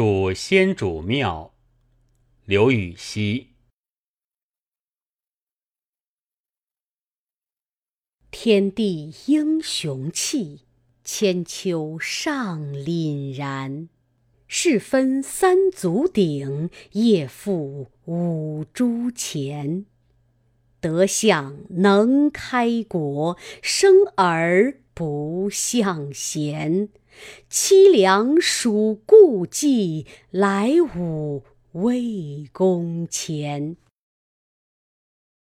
蜀先主庙，刘禹锡。天地英雄气，千秋尚凛然。世分三足鼎，业付五铢钱。德相能开国，生而不向贤。凄凉属故伎，来舞魏公前。